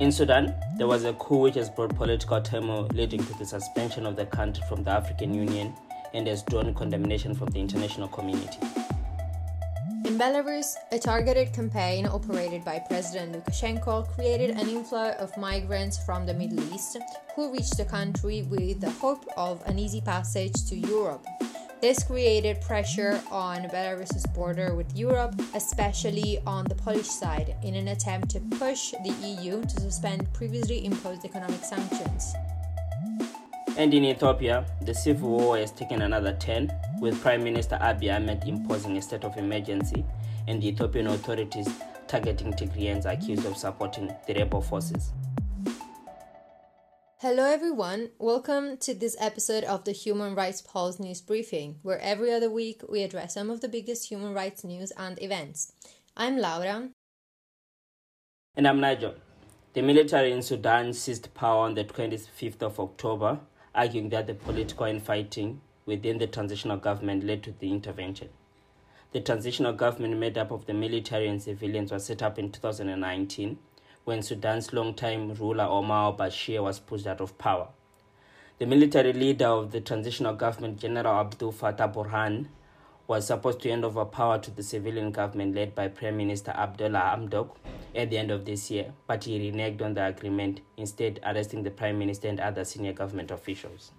In Sudan, there was a coup which has brought political turmoil leading to the suspension of the country from the African Union and has drawn condemnation from the international community. In Belarus, a targeted campaign operated by President Lukashenko created an inflow of migrants from the Middle East who reached the country with the hope of an easy passage to Europe. This created pressure on Belarus's border with Europe, especially on the Polish side, in an attempt to push the EU to suspend previously imposed economic sanctions. And in Ethiopia, the civil war has taken another turn, with Prime Minister Abiy Ahmed imposing a state of emergency and the Ethiopian authorities targeting Tigrayans accused of supporting the rebel forces. Hello, everyone. Welcome to this episode of the Human Rights Pulse News Briefing, where every other week we address some of the biggest human rights news and events. I'm Laura. And I'm Nigel. The military in Sudan seized power on the 25th of October, arguing that the political infighting within the transitional government led to the intervention. The transitional government, made up of the military and civilians, was set up in 2019 when Sudan's longtime ruler Omar Bashir was pushed out of power. The military leader of the transitional government, General Abdul Fattah Burhan, was supposed to hand over power to the civilian government led by Prime Minister Abdalla Hamdok at the end of this year, but he reneged on the agreement, instead arresting the Prime Minister and other senior government officials.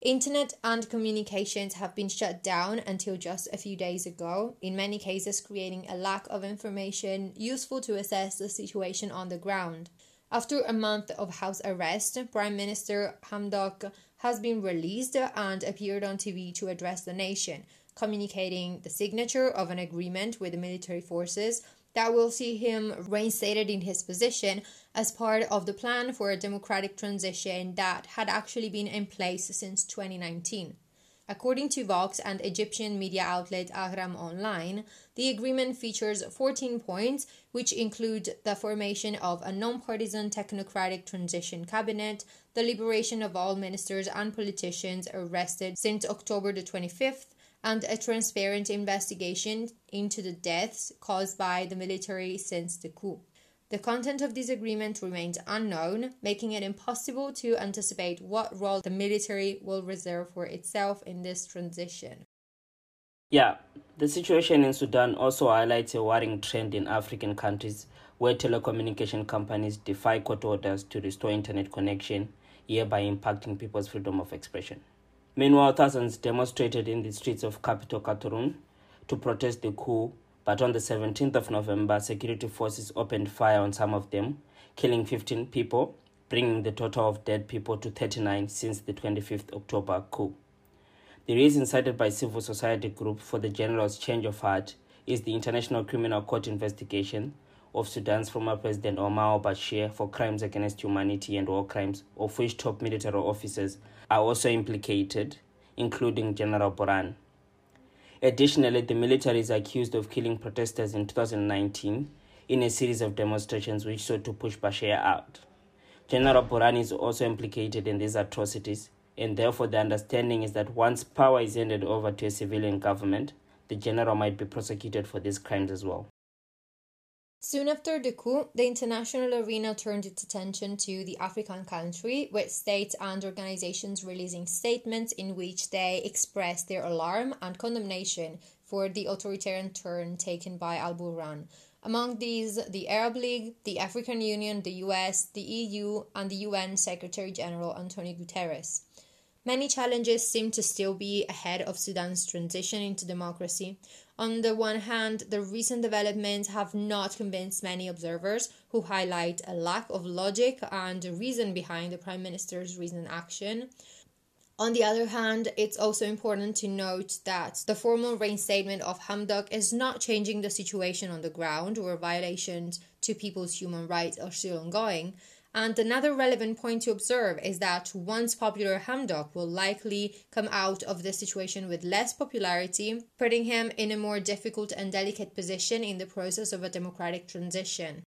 Internet and communications have been shut down until just a few days ago, in many cases, creating a lack of information useful to assess the situation on the ground. After a month of house arrest, Prime Minister Hamdok has been released and appeared on TV to address the nation, communicating the signature of an agreement with the military forces that will see him reinstated in his position as part of the plan for a democratic transition that had actually been in place since 2019. According to Vox and Egyptian media outlet Ahram Online, the agreement features 14 points, which include the formation of a non-partisan technocratic transition cabinet, the liberation of all ministers and politicians arrested since October the 25th, and a transparent investigation into the deaths caused by the military since the coup. The content of this agreement remains unknown, making it impossible to anticipate what role the military will reserve for itself in this transition. Yeah, the situation in Sudan also highlights a worrying trend in African countries where telecommunication companies defy court orders to restore internet connection, hereby impacting people's freedom of expression. Meanwhile, thousands demonstrated in the streets of capital Khartoum to protest the coup, but on the 17th of November, security forces opened fire on some of them, killing 15 people, bringing the total of dead people to 39 since the 25th October coup. The reason cited by civil society group for the general's change of heart is the International Criminal Court investigation of Sudan's former president Omar al-Bashir for crimes against humanity and war crimes, of which top military officers are also implicated, including General Burhan. Additionally, the military is accused of killing protesters in 2019 in a series of demonstrations which sought to push Bashir out. General Burhan is also implicated in these atrocities, and therefore the understanding is that once power is handed over to a civilian government, the general might be prosecuted for these crimes as well. Soon after the coup, the international arena turned its attention to the African country, with states and organizations releasing statements in which they expressed their alarm and condemnation for the authoritarian turn taken by al Burhan. Among these, the Arab League, the African Union, the US, the EU, and the UN Secretary General Antonio Guterres. Many challenges seem to still be ahead of Sudan's transition into democracy. On the one hand, the recent developments have not convinced many observers who highlight a lack of logic and reason behind the Prime Minister's recent action. On the other hand, it's also important to note that the formal reinstatement of Hamdok is not changing the situation on the ground, where violations to people's human rights are still ongoing. And another relevant point to observe is that once popular Hamdok will likely come out of the situation with less popularity, putting him in a more difficult and delicate position in the process of a democratic transition.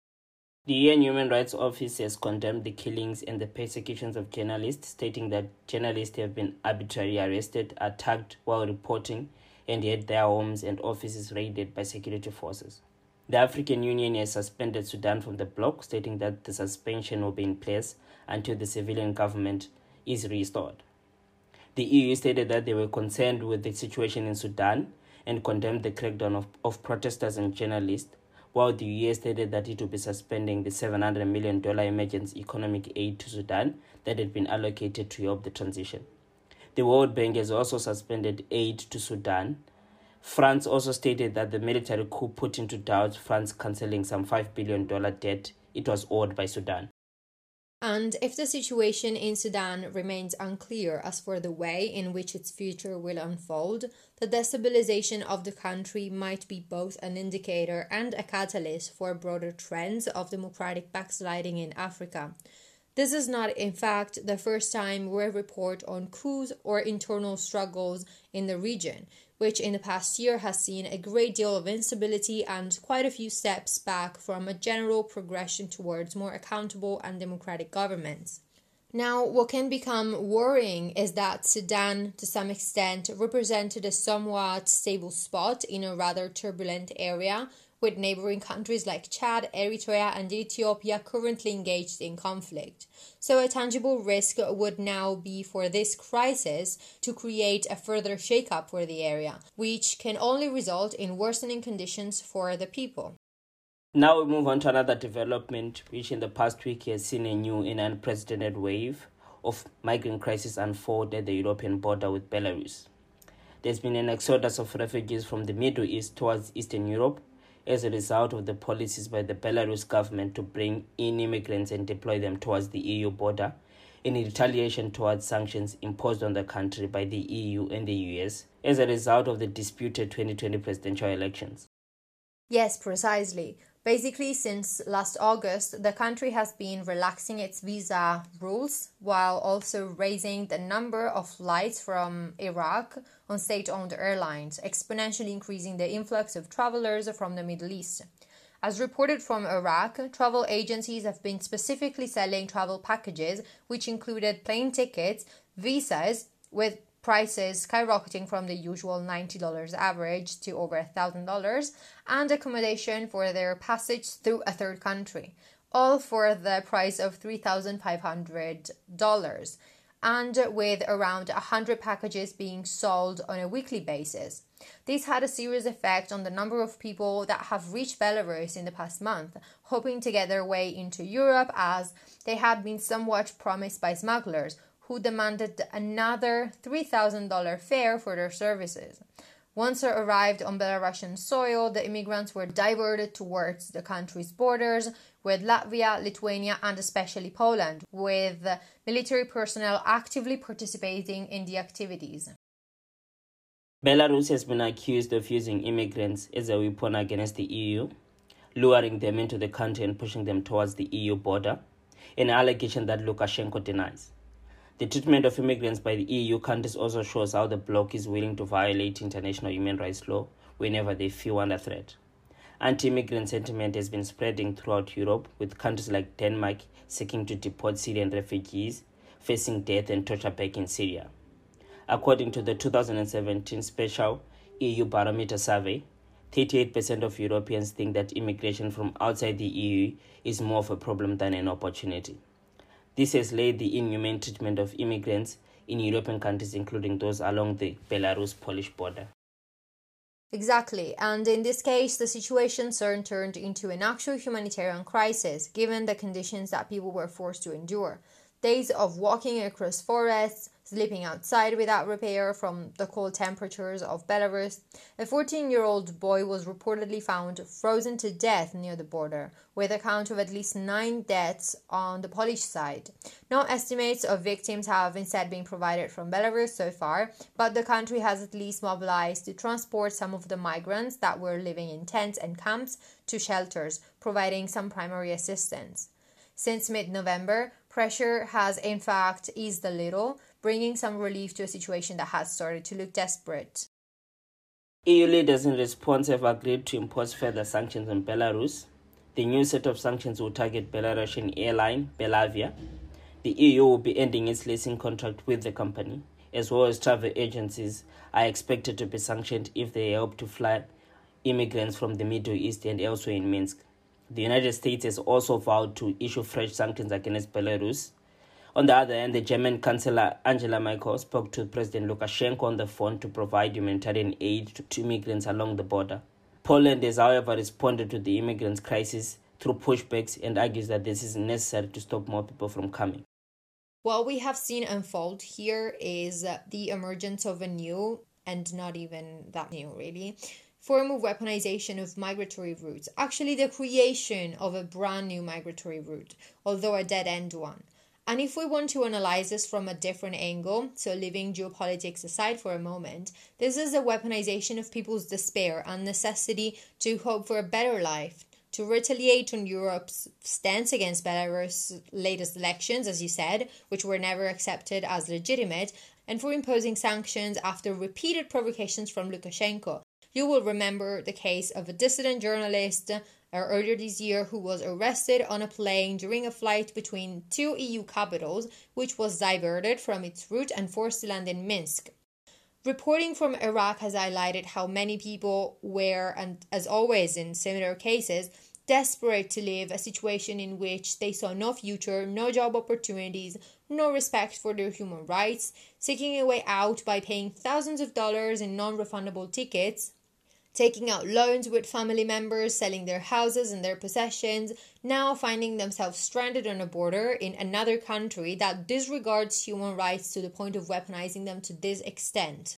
The UN Human Rights Office has condemned the killings and the persecutions of journalists, stating that journalists have been arbitrarily arrested, attacked while reporting, and had their homes and offices raided by security forces. The African Union has suspended Sudan from the bloc, stating that the suspension will be in place until the civilian government is restored. The EU stated that they were concerned with the situation in Sudan and condemned the crackdown of, of protesters and journalists, while the US stated that it would be suspending the $700 million emergency economic aid to Sudan that had been allocated to help the transition. The World Bank has also suspended aid to Sudan. France also stated that the military coup put into doubt France cancelling some $5 billion debt it was owed by Sudan. And if the situation in Sudan remains unclear as for the way in which its future will unfold, the destabilization of the country might be both an indicator and a catalyst for broader trends of democratic backsliding in Africa. This is not, in fact, the first time we report on coups or internal struggles in the region, which in the past year has seen a great deal of instability and quite a few steps back from a general progression towards more accountable and democratic governments. Now, what can become worrying is that Sudan, to some extent, represented a somewhat stable spot in a rather turbulent area with neighboring countries like Chad, Eritrea, and Ethiopia currently engaged in conflict. So, a tangible risk would now be for this crisis to create a further shakeup for the area, which can only result in worsening conditions for the people. Now we move on to another development, which in the past week has seen a new and unprecedented wave of migrant crisis unfold at the European border with Belarus. There's been an exodus of refugees from the Middle East towards Eastern Europe as a result of the policies by the Belarus government to bring in immigrants and deploy them towards the EU border in retaliation towards sanctions imposed on the country by the EU and the US as a result of the disputed 2020 presidential elections. Yes, precisely. Basically, since last August, the country has been relaxing its visa rules while also raising the number of flights from Iraq on state owned airlines, exponentially increasing the influx of travelers from the Middle East. As reported from Iraq, travel agencies have been specifically selling travel packages, which included plane tickets, visas, with prices skyrocketing from the usual $90 average to over $1,000, and accommodation for their passage through a third country, all for the price of $3,500, and with around 100 packages being sold on a weekly basis. This had a serious effect on the number of people that have reached Belarus in the past month, hoping to get their way into Europe as they had been somewhat promised by smugglers who demanded another $3,000 fare for their services. Once they arrived on Belarusian soil, the immigrants were diverted towards the country's borders with Latvia, Lithuania, and especially Poland, with military personnel actively participating in the activities. Belarus has been accused of using immigrants as a weapon against the EU, luring them into the country and pushing them towards the EU border, an allegation that Lukashenko denies. The treatment of immigrants by the EU countries also shows how the bloc is willing to violate international human rights law whenever they feel under threat. Anti immigrant sentiment has been spreading throughout Europe, with countries like Denmark seeking to deport Syrian refugees facing death and torture back in Syria. According to the 2017 Special EU Barometer Survey, 38% of Europeans think that immigration from outside the EU is more of a problem than an opportunity. This has led the inhumane treatment of immigrants in European countries, including those along the Belarus Polish border. Exactly, and in this case, the situation soon turned into an actual humanitarian crisis given the conditions that people were forced to endure. Days of walking across forests, sleeping outside without repair from the cold temperatures of Belarus, a 14 year old boy was reportedly found frozen to death near the border, with a count of at least nine deaths on the Polish side. No estimates of victims have instead been provided from Belarus so far, but the country has at least mobilized to transport some of the migrants that were living in tents and camps to shelters, providing some primary assistance. Since mid November, pressure has in fact eased a little, bringing some relief to a situation that has started to look desperate. EU leaders in response have agreed to impose further sanctions on Belarus. The new set of sanctions will target Belarusian airline Belavia. The EU will be ending its leasing contract with the company, as well as travel agencies are expected to be sanctioned if they help to fly immigrants from the Middle East and elsewhere in Minsk. The United States has also vowed to issue fresh sanctions against Belarus. On the other hand, the German Chancellor Angela Merkel spoke to President Lukashenko on the phone to provide humanitarian aid to immigrants along the border. Poland has, however, responded to the immigrants' crisis through pushbacks and argues that this is necessary to stop more people from coming. What we have seen unfold here is the emergence of a new, and not even that new really, form of weaponization of migratory routes, actually, the creation of a brand new migratory route, although a dead end one. And if we want to analyze this from a different angle, so leaving geopolitics aside for a moment, this is a weaponization of people's despair and necessity to hope for a better life, to retaliate on Europe's stance against Belarus' latest elections, as you said, which were never accepted as legitimate, and for imposing sanctions after repeated provocations from Lukashenko, you will remember the case of a dissident journalist earlier this year who was arrested on a plane during a flight between two EU capitals, which was diverted from its route and forced to land in Minsk. Reporting from Iraq has highlighted how many people were, and as always in similar cases, desperate to leave a situation in which they saw no future, no job opportunities, no respect for their human rights, seeking a way out by paying thousands of dollars in non refundable tickets, taking out loans with family members, selling their houses and their possessions, now finding themselves stranded on a border in another country that disregards human rights to the point of weaponizing them to this extent.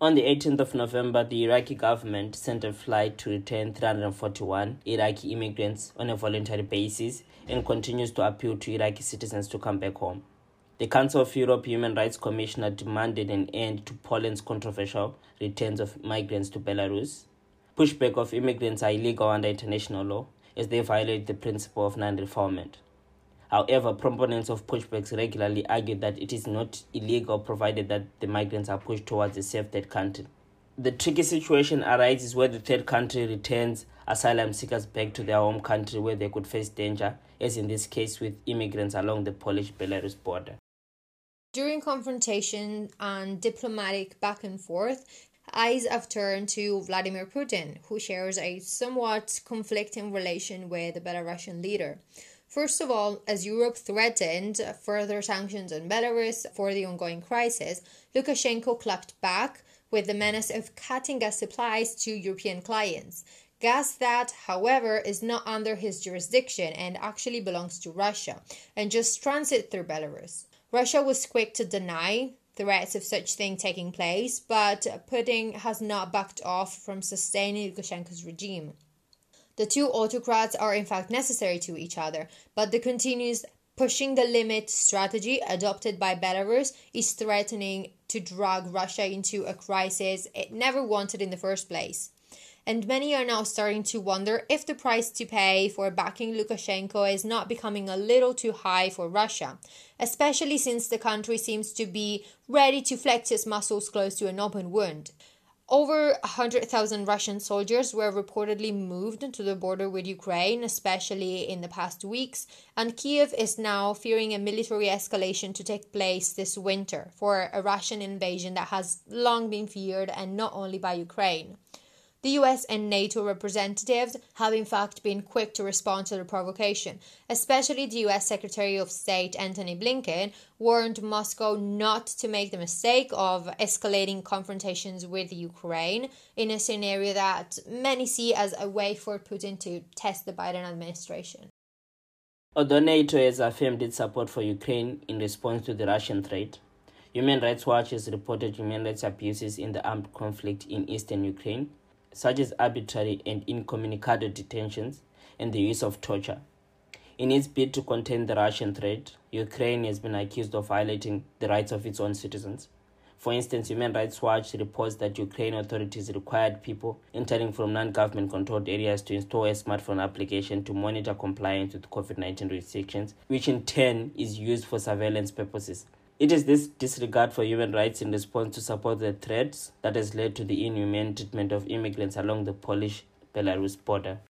On the 18th of November, the Iraqi government sent a flight to return 341 Iraqi immigrants on a voluntary basis and continues to appeal to Iraqi citizens to come back home. The Council of Europe Human Rights Commissioner demanded an end to Poland's controversial returns of migrants to Belarus. Pushback of immigrants are illegal under international law as they violate the principle of non refoulement. However, proponents of pushbacks regularly argue that it is not illegal provided that the migrants are pushed towards a safe third country. The tricky situation arises where the third country returns asylum seekers back to their home country where they could face danger, as in this case with immigrants along the Polish Belarus border. During confrontation and diplomatic back and forth, eyes have turned to Vladimir Putin, who shares a somewhat conflicting relation with the Belarusian leader. First of all, as Europe threatened further sanctions on Belarus for the ongoing crisis, Lukashenko clapped back with the menace of cutting gas supplies to European clients. Gas that, however, is not under his jurisdiction and actually belongs to Russia and just transit through Belarus. Russia was quick to deny threats of such thing taking place, but Putin has not backed off from sustaining Lukashenko's regime. The two autocrats are in fact necessary to each other, but the continuous pushing the limit strategy adopted by Belarus is threatening to drag Russia into a crisis it never wanted in the first place and many are now starting to wonder if the price to pay for backing Lukashenko is not becoming a little too high for Russia, especially since the country seems to be ready to flex its muscles close to an open wound. Over 100,000 Russian soldiers were reportedly moved to the border with Ukraine, especially in the past weeks, and Kiev is now fearing a military escalation to take place this winter for a Russian invasion that has long been feared and not only by Ukraine. The US and NATO representatives have in fact been quick to respond to the provocation, especially the US Secretary of State Antony Blinken warned Moscow not to make the mistake of escalating confrontations with Ukraine in a scenario that many see as a way for Putin to test the Biden administration. Although NATO has affirmed its support for Ukraine in response to the Russian threat, Human Rights Watch has reported human rights abuses in the armed conflict in eastern Ukraine such as arbitrary and incommunicado detentions and the use of torture. In its bid to contain the Russian threat, Ukraine has been accused of violating the rights of its own citizens. For instance, Human Rights Watch reports that Ukraine authorities required people entering from non government controlled areas to install a smartphone application to monitor compliance with COVID 19 restrictions, which in turn is used for surveillance purposes. It is this disregard for human rights in response to support the threats that has led to the inhumane treatment of immigrants along the Polish Belarus border.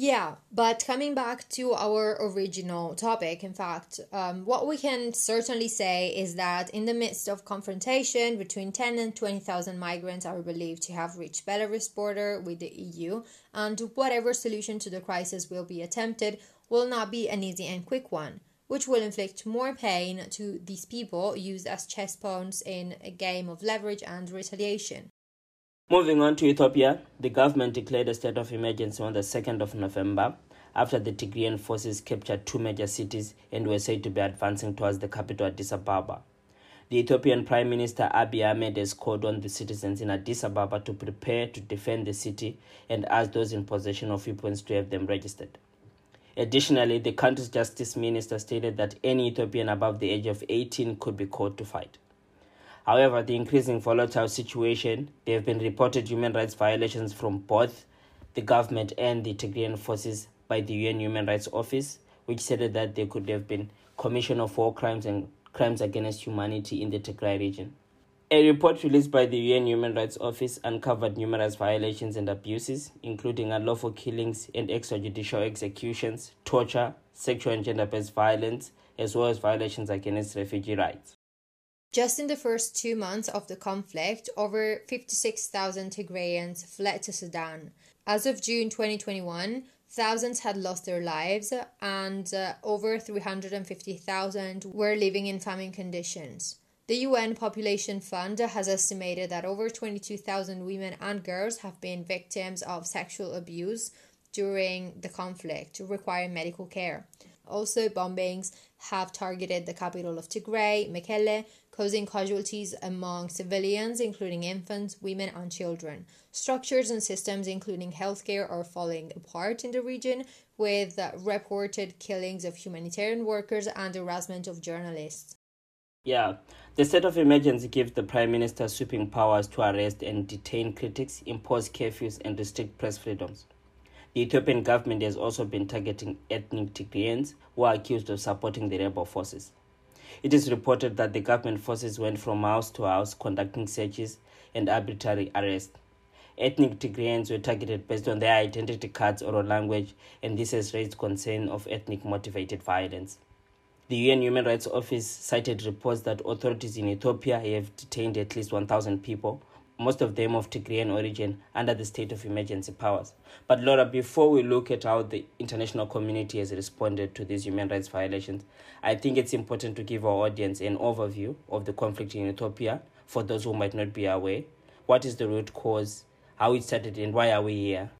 Yeah, but coming back to our original topic, in fact, um, what we can certainly say is that in the midst of confrontation, between 10 and 20,000 migrants are believed to have reached Belarus border with the EU, and whatever solution to the crisis will be attempted will not be an easy and quick one, which will inflict more pain to these people used as chess pawns in a game of leverage and retaliation. Moving on to Ethiopia, the government declared a state of emergency on the 2nd of November after the Tigrayan forces captured two major cities and were said to be advancing towards the capital Addis Ababa. The Ethiopian Prime Minister Abiy Ahmed has called on the citizens in Addis Ababa to prepare to defend the city and asked those in possession of weapons to have them registered. Additionally, the country's justice minister stated that any Ethiopian above the age of 18 could be called to fight. However, the increasing volatile situation, there have been reported human rights violations from both the government and the Tigrayan forces by the UN Human Rights Office, which stated that there could have been commission of war crimes and crimes against humanity in the Tigray region. A report released by the UN Human Rights Office uncovered numerous violations and abuses, including unlawful killings and extrajudicial executions, torture, sexual and gender based violence, as well as violations against refugee rights. Just in the first two months of the conflict, over 56,000 Tigrayans fled to Sudan. As of June 2021, thousands had lost their lives and uh, over 350,000 were living in famine conditions. The UN Population Fund has estimated that over 22,000 women and girls have been victims of sexual abuse during the conflict, requiring medical care. Also, bombings have targeted the capital of Tigray, Mekelle, causing casualties among civilians, including infants, women, and children. Structures and systems, including healthcare, are falling apart in the region, with reported killings of humanitarian workers and harassment of journalists. Yeah, the state of emergency gives the Prime Minister sweeping powers to arrest and detain critics, impose curfews, and restrict press freedoms. The Ethiopian government has also been targeting ethnic Tigrayans who are accused of supporting the rebel forces. It is reported that the government forces went from house to house conducting searches and arbitrary arrests. Ethnic Tigrayans were targeted based on their identity cards or language, and this has raised concern of ethnic motivated violence. The UN Human Rights Office cited reports that authorities in Ethiopia have detained at least 1,000 people most of them of Tigrayan origin, under the state of emergency powers. But Laura, before we look at how the international community has responded to these human rights violations, I think it's important to give our audience an overview of the conflict in Ethiopia for those who might not be aware. What is the root cause, how it started, and why are we here?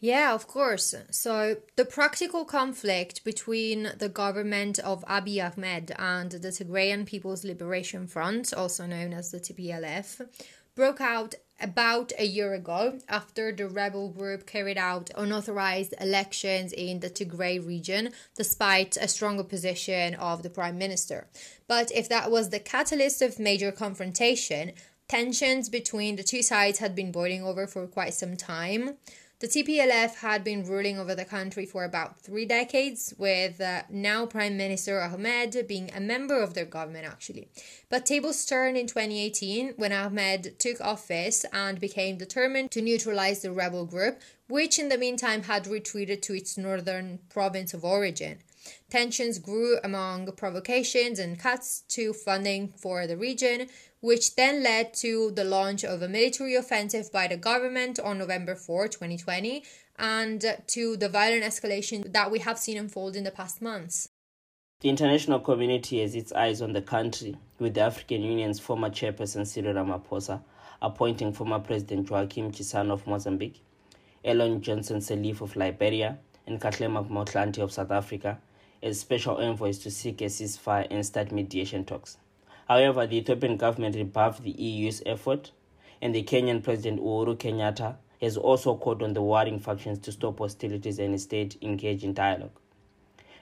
Yeah, of course. So, the practical conflict between the government of Abiy Ahmed and the Tigrayan People's Liberation Front, also known as the TPLF, broke out about a year ago after the rebel group carried out unauthorized elections in the Tigray region despite a strong opposition of the prime minister. But if that was the catalyst of major confrontation, tensions between the two sides had been boiling over for quite some time. The TPLF had been ruling over the country for about three decades, with uh, now Prime Minister Ahmed being a member of their government, actually. But tables turned in 2018 when Ahmed took office and became determined to neutralize the rebel group, which in the meantime had retreated to its northern province of origin. Tensions grew among provocations and cuts to funding for the region, which then led to the launch of a military offensive by the government on November 4, 2020, and to the violent escalation that we have seen unfold in the past months. The international community has its eyes on the country, with the African Union's former chairperson Cyril Ramaphosa appointing former President Joaquim Chissano of Mozambique, Ellen Johnson Sirleaf of Liberia, and Kgalema Motlanthe of South Africa as special envoys to seek a ceasefire and start mediation talks. However, the Ethiopian government rebuffed the EU's effort, and the Kenyan President Uhuru Kenyatta has also called on the warring factions to stop hostilities and instead engage in dialogue.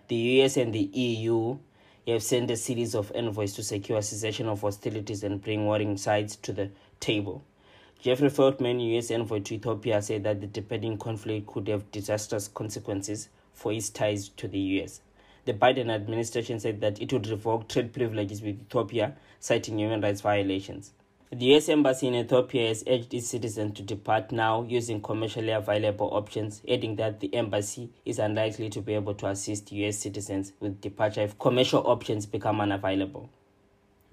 The US and the EU have sent a series of envoys to secure cessation of hostilities and bring warring sides to the table. Jeffrey Feltman, US envoy to Ethiopia, said that the deepening conflict could have disastrous consequences for its ties to the US the Biden administration said that it would revoke trade privileges with Ethiopia, citing human rights violations. The US Embassy in Ethiopia has urged its citizens to depart now using commercially available options, adding that the embassy is unlikely to be able to assist US citizens with departure if commercial options become unavailable.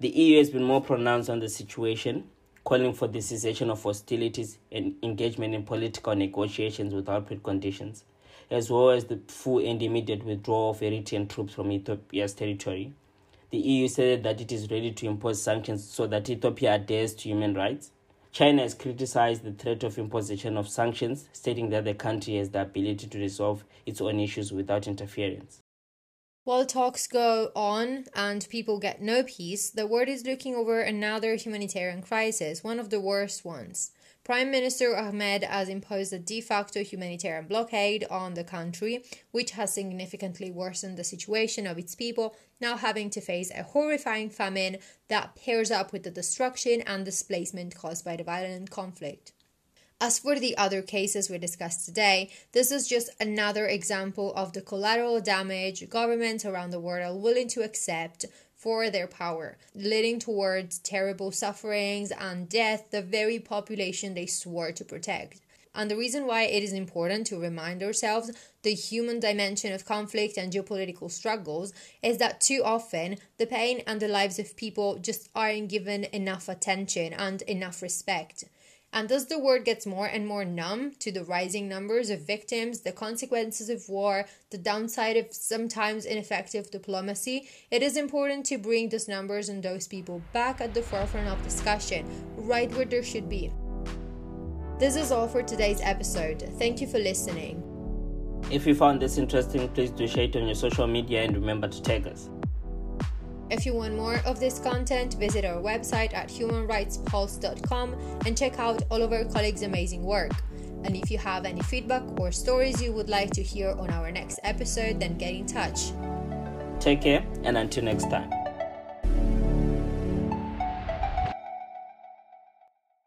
The EU has been more pronounced on the situation, calling for the cessation of hostilities and engagement in political negotiations without preconditions, as well as the full and immediate withdrawal of Eritrean troops from Ethiopia's territory the EU said that it is ready to impose sanctions so that Ethiopia adheres to human rights. China has criticized the threat of imposition of sanctions, stating that the country has the ability to resolve its own issues without interference. While talks go on and people get no peace, the world is looking over another humanitarian crisis, one of the worst ones. Prime Minister Ahmed has imposed a de facto humanitarian blockade on the country, which has significantly worsened the situation of its people, now having to face a horrifying famine that pairs up with the destruction and displacement caused by the violent conflict. As for the other cases we discussed today, this is just another example of the collateral damage governments around the world are willing to accept for their power, leading towards terrible sufferings and death, the very population they swore to protect. And the reason why it is important to remind ourselves the human dimension of conflict and geopolitical struggles is that too often the pain and the lives of people just aren't given enough attention and enough respect. And as the world gets more and more numb to the rising numbers of victims, the consequences of war, the downside of sometimes ineffective diplomacy, it is important to bring those numbers and those people back at the forefront of discussion, right where they should be. This is all for today's episode. Thank you for listening. If you found this interesting, please do share it on your social media and remember to tag us. If you want more of this content, visit our website at humanrightspulse.com and check out all of our colleagues' amazing work. And if you have any feedback or stories you would like to hear on our next episode, then get in touch. Take care, and until next time.